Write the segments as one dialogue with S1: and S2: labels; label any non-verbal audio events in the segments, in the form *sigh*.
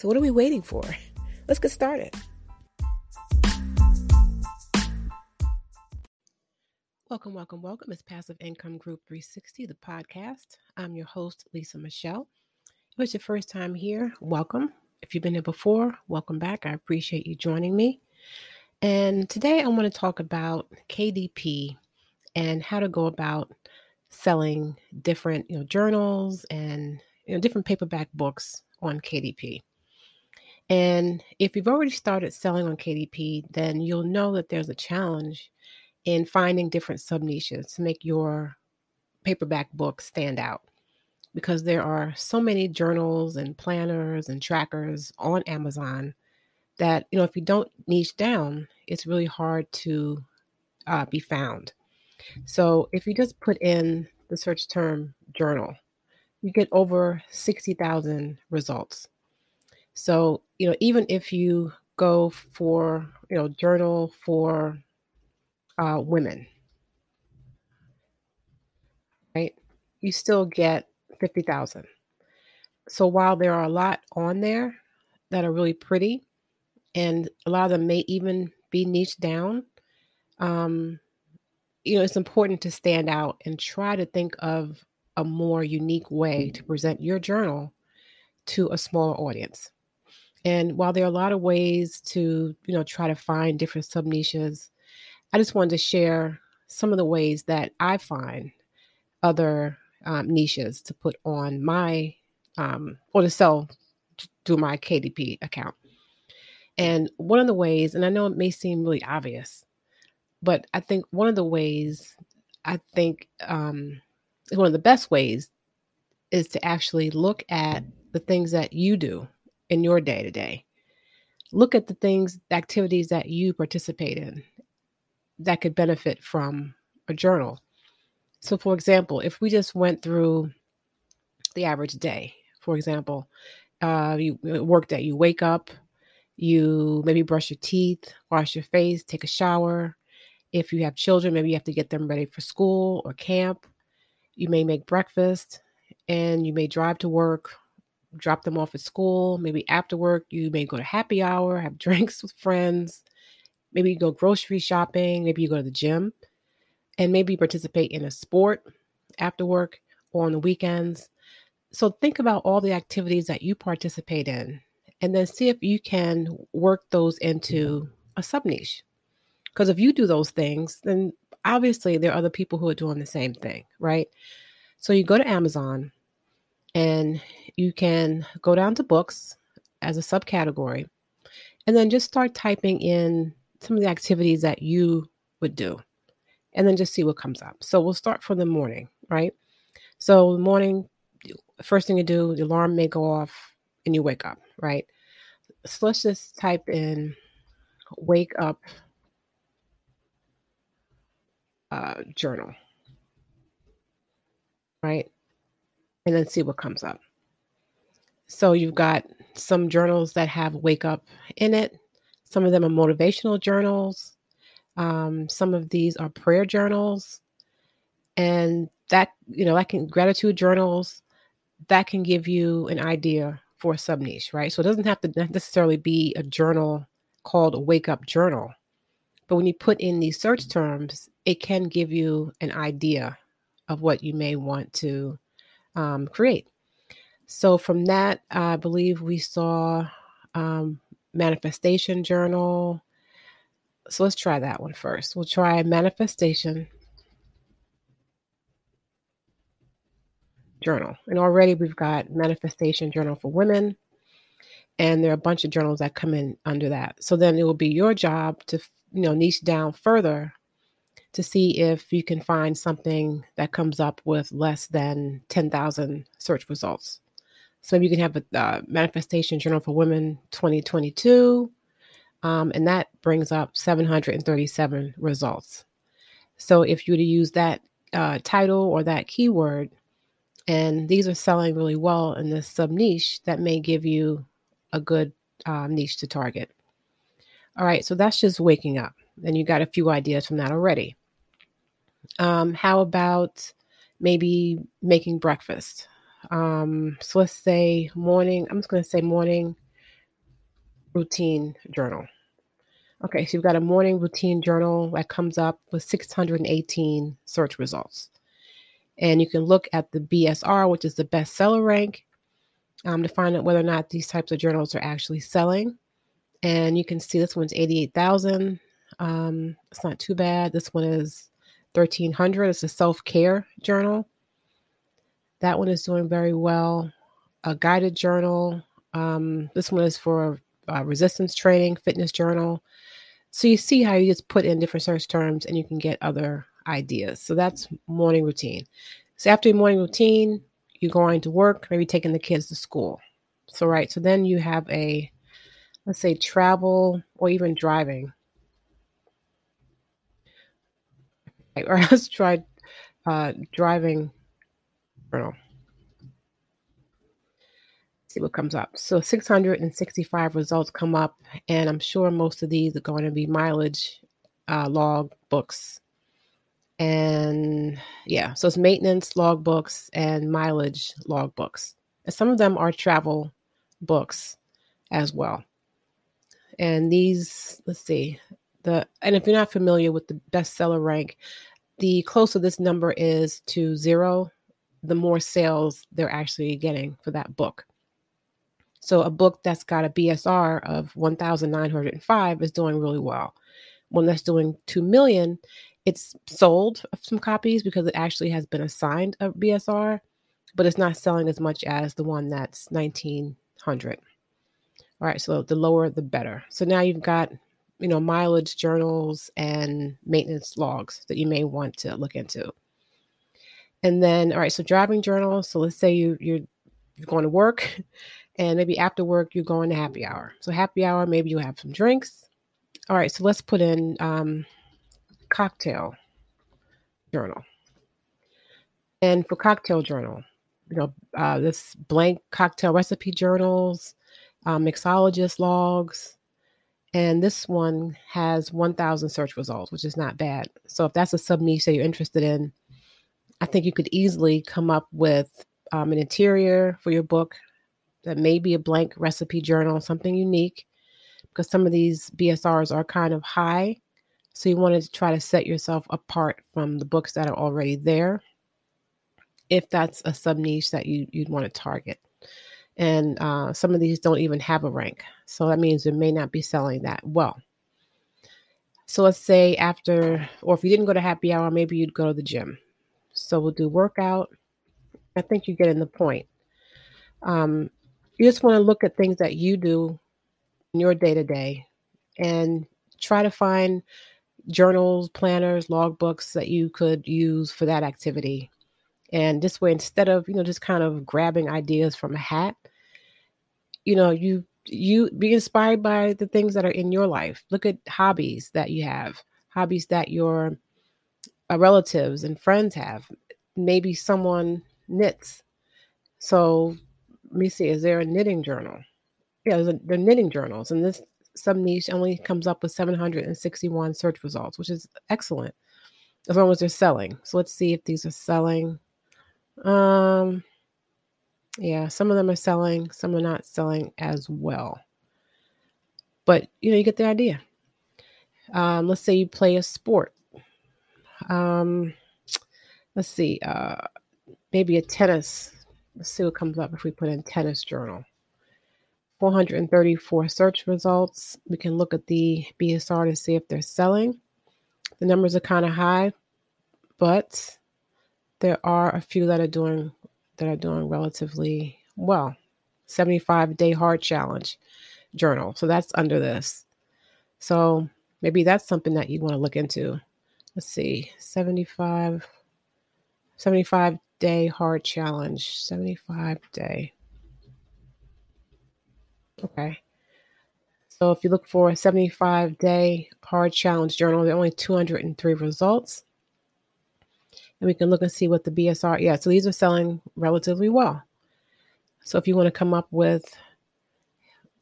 S1: So, what are we waiting for? *laughs* Let's get started. Welcome, welcome, welcome. It's Passive Income Group 360, the podcast. I'm your host, Lisa Michelle. If it's your first time here, welcome. If you've been here before, welcome back. I appreciate you joining me. And today I want to talk about KDP and how to go about selling different you know journals and you know different paperback books on KDP. And if you've already started selling on KDP, then you'll know that there's a challenge in finding different sub niches to make your paperback book stand out because there are so many journals and planners and trackers on Amazon that you know if you don't niche down it's really hard to uh, be found so if you just put in the search term journal, you get over 60,000 results. So, you know, even if you go for, you know, journal for uh, women, right, you still get 50,000. So while there are a lot on there that are really pretty, and a lot of them may even be niche down, um, you know, it's important to stand out and try to think of a more unique way to present your journal to a smaller audience. And while there are a lot of ways to, you know, try to find different sub niches, I just wanted to share some of the ways that I find other um, niches to put on my um, or to sell through my KDP account. And one of the ways, and I know it may seem really obvious, but I think one of the ways, I think um, one of the best ways is to actually look at the things that you do in your day to day. Look at the things, the activities that you participate in that could benefit from a journal. So, for example, if we just went through the average day, for example, uh, you work that you wake up, you maybe brush your teeth, wash your face, take a shower, if you have children, maybe you have to get them ready for school or camp. You may make breakfast and you may drive to work, drop them off at school. Maybe after work, you may go to happy hour, have *laughs* drinks with friends. Maybe you go grocery shopping. Maybe you go to the gym and maybe participate in a sport after work or on the weekends. So think about all the activities that you participate in and then see if you can work those into a sub niche. Because if you do those things, then obviously there are other people who are doing the same thing, right? So you go to Amazon and you can go down to books as a subcategory and then just start typing in some of the activities that you would do and then just see what comes up. So we'll start from the morning, right? So the morning, first thing you do, the alarm may go off and you wake up, right? So let's just type in wake up uh, journal, right? And then see what comes up. So you've got some journals that have wake up in it. Some of them are motivational journals. Um, some of these are prayer journals. And that, you know, that can gratitude journals, that can give you an idea for a sub niche, right? So it doesn't have to necessarily be a journal called a wake up journal. But when you put in these search terms, it can give you an idea of what you may want to um, create. So from that, I believe we saw um, manifestation journal. So let's try that one first. We'll try manifestation journal. And already we've got manifestation journal for women. And there are a bunch of journals that come in under that. So then it will be your job to, you know, niche down further to see if you can find something that comes up with less than 10,000 search results. So maybe you can have a uh, manifestation journal for women 2022, um, and that brings up 737 results. So if you were to use that uh, title or that keyword, and these are selling really well in this sub niche, that may give you a good um, niche to target. All right, so that's just waking up. And you got a few ideas from that already. Um, how about maybe making breakfast? Um, so let's say morning, I'm just going to say morning routine journal. Okay, so you've got a morning routine journal that comes up with 618 search results. And you can look at the BSR, which is the bestseller rank, um, to find out whether or not these types of journals are actually selling. And you can see this one's 88,000. Um, it's not too bad. This one is 1300. It's a self care journal. That one is doing very well. A guided journal. Um, this one is for uh, resistance training, fitness journal. So you see how you just put in different search terms and you can get other ideas. So that's morning routine. So after your morning routine, you're going to work, maybe taking the kids to school. So, right. So then you have a, let's say, travel or even driving. *laughs* Or let's try uh, driving journal. See what comes up. So 665 results come up, and I'm sure most of these are going to be mileage uh, log books and yeah, so it's maintenance logbooks and mileage logbooks. And some of them are travel books as well. And these, let's see, the and if you're not familiar with the bestseller rank, the closer this number is to zero, the more sales they're actually getting for that book. So a book that's got a BSR of 1,905 is doing really well. One that's doing 2 million it's sold some copies because it actually has been assigned a BSR, but it's not selling as much as the one that's 1900. All right, so the lower the better. So now you've got, you know, mileage journals and maintenance logs that you may want to look into. And then, all right, so driving journals. So let's say you you're, you're going to work, *laughs* and maybe after work you're going to happy hour. So happy hour, maybe you have some drinks. All right, so let's put in um, cocktail journal. And for cocktail journal, you know, uh, this blank cocktail recipe journals, uh, mixologist logs, and this one has 1,000 search results, which is not bad. So if that's a sub niche that you're interested in, I think you could easily come up with um, an interior for your book that may be a blank recipe journal, something unique, because some of these BSRs are kind of high so you want to try to set yourself apart from the books that are already there, if that's a sub niche that you, you'd want to target. And uh, some of these don't even have a rank. So that means it may not be selling that well. So let's say after, or if you didn't go to happy hour, maybe you'd go to the gym. So we'll do workout. I think you're getting the point. Um, you just want to look at things that you do in your day to day and try to find journals, planners, logbooks that you could use for that activity. And this way, instead of, you know, just kind of grabbing ideas from a hat, you know, you you be inspired by the things that are in your life. Look at hobbies that you have, hobbies that your uh, relatives and friends have. Maybe someone knits. So let me see, is there a knitting journal? Yeah, there's a, there knitting journals, and this some niche only comes up with 761 search results, which is excellent as long as they're selling. So let's see if these are selling. Um, yeah, some of them are selling, some are not selling as well. But you know, you get the idea. Um, let's say you play a sport. Um, let's see. Uh, maybe a tennis. Let's see what comes up if we put in tennis journal. 434 search results. We can look at the BSR to see if they're selling. The numbers are kind of high, but there are a few that are doing that are doing relatively well. 75 day hard challenge journal. So that's under this. So maybe that's something that you want to look into. Let's see. 75 75 day hard challenge. 75 day. Okay. So if you look for a 75 day hard challenge journal, there are only 203 results. And we can look and see what the BSR, yeah, so these are selling relatively well. So if you want to come up with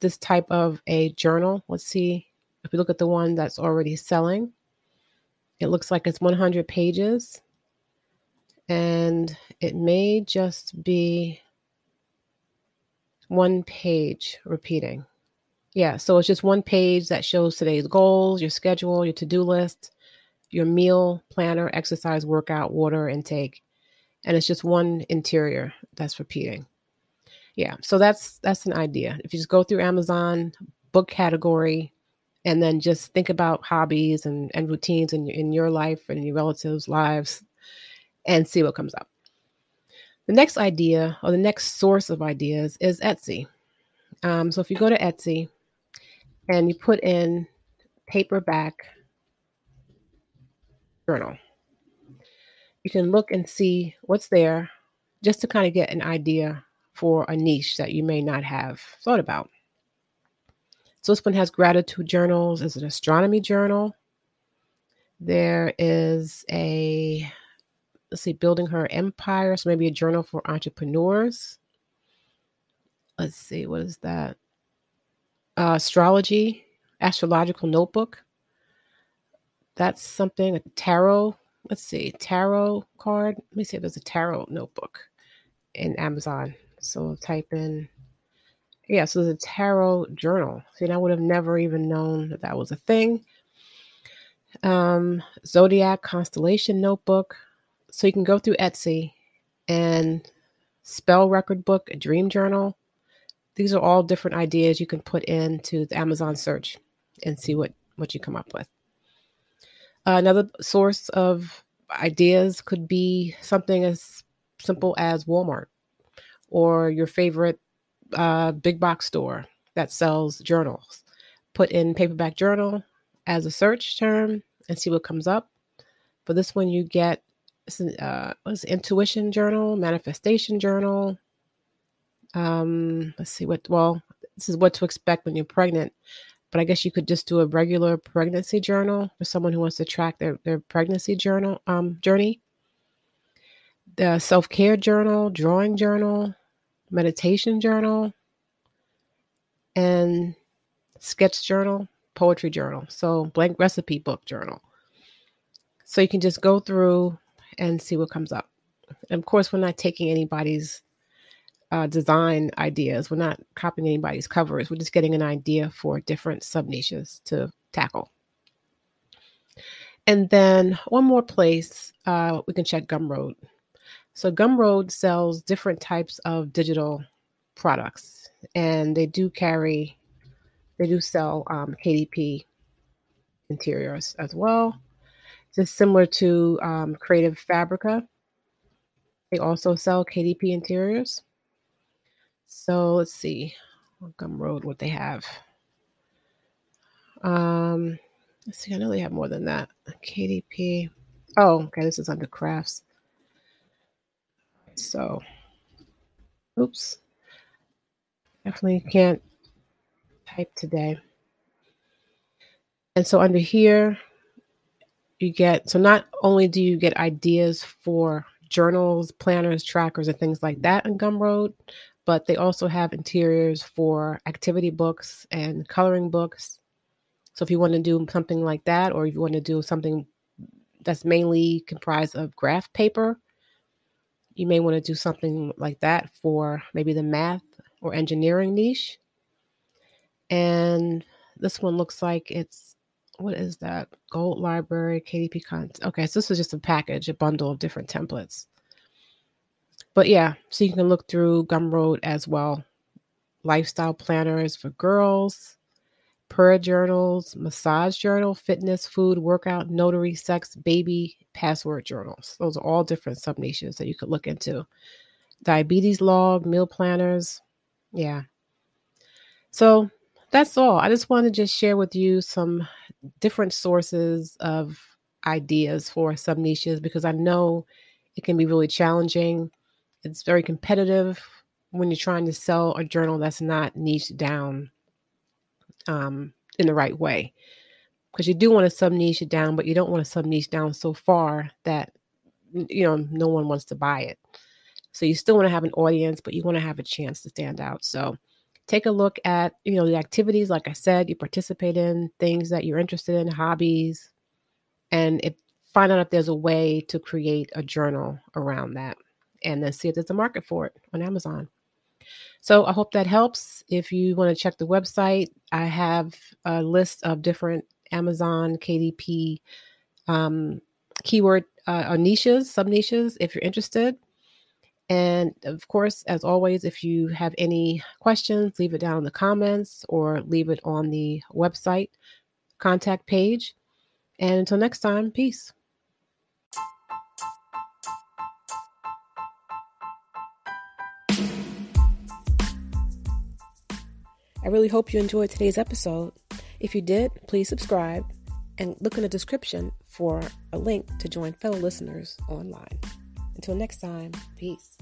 S1: this type of a journal, let's see if we look at the one that's already selling, it looks like it's 100 pages and it may just be one page repeating. Yeah, so it's just one page that shows today's goals, your schedule, your to do list, your meal planner, exercise, workout, water intake. And it's just one interior that's repeating. Yeah, so that's that's an idea. If you just go through Amazon, book category, and then just think about hobbies and, and routines in, in your life and your relatives' lives and see what comes up. The next idea or the next source of ideas is Etsy. Um, so if you go to Etsy and you put in paperback journal, you can look and see what's there just to kind of get an idea for a niche that you may not have thought about. So this one has gratitude journals, is an astronomy journal. There is a let's see, building her empire. So maybe a journal for entrepreneurs. Let's see, what is that? Uh, astrology, astrological notebook. That's something, a tarot. Let's see, tarot card. Let me see there's a tarot notebook in Amazon. So I'll type in, yeah, so there's a tarot journal. See, I would have never even known that that was a thing. Um, Zodiac constellation notebook. So you can go through Etsy and spell record book, a dream journal. These are all different ideas you can put into the Amazon search and see what, what you come up with. Another source of ideas could be something as simple as Walmart or your favorite uh, big box store that sells journals. Put in paperback journal as a search term and see what comes up. For this one, you get uh, what's intuition journal, manifestation journal. Um, let's see what. Well, this is what to expect when you're pregnant, but I guess you could just do a regular pregnancy journal for someone who wants to track their their pregnancy journal um, journey. The self care journal, drawing journal, meditation journal, and sketch journal, poetry journal. So blank recipe book journal. So you can just go through and see what comes up. And of course, we're not taking anybody's uh, design ideas. We're not copying anybody's covers. We're just getting an idea for different sub niches to tackle. And then one more place uh, we can check Gumroad. So Gumroad sells different types of digital products, and they do carry, they do sell um, KDP interiors as well just similar to um, Creative Fabrica. They also sell KDP interiors. So let's see, Gumroad, what they have. Um, let's see, I know they have more than that. KDP. Oh, okay, this is under crafts. So, oops, definitely can't type today. And so under here, you get so not only do you get ideas for journals, planners, trackers, and things like that in Gumroad, but they also have interiors for activity books and coloring books. So if you want to do something like that, or if you want to do something that's mainly comprised of graph paper, you may want to do something like that for maybe the math or engineering niche. And this one looks like it's what is that? Gold Library, KDP content. Okay, so this is just a package, a bundle of different templates. But yeah, so you can look through Gumroad as well. Lifestyle planners for girls, prayer journals, massage journal, fitness, food, workout, notary, sex, baby, password journals. Those are all different sub niches that you could look into. Diabetes log, meal planners. Yeah. So that's all. I just wanted to just share with you some different sources of ideas for sub niches because I know it can be really challenging. It's very competitive when you're trying to sell a journal that's not niched down um, in the right way. Because you do want to sub niche it down, but you don't want to sub niche down so far that you know no one wants to buy it. So you still want to have an audience, but you want to have a chance to stand out. So take a look at you know the activities like i said you participate in things that you're interested in hobbies and if find out if there's a way to create a journal around that and then see if there's a market for it on amazon so i hope that helps if you want to check the website i have a list of different amazon kdp um, keyword uh, niches sub niches if you're interested and of course, as always, if you have any questions, leave it down in the comments or leave it on the website contact page. And until next time, peace. I really hope you enjoyed today's episode. If you did, please subscribe and look in the description for a link to join fellow listeners online. Until next time, peace.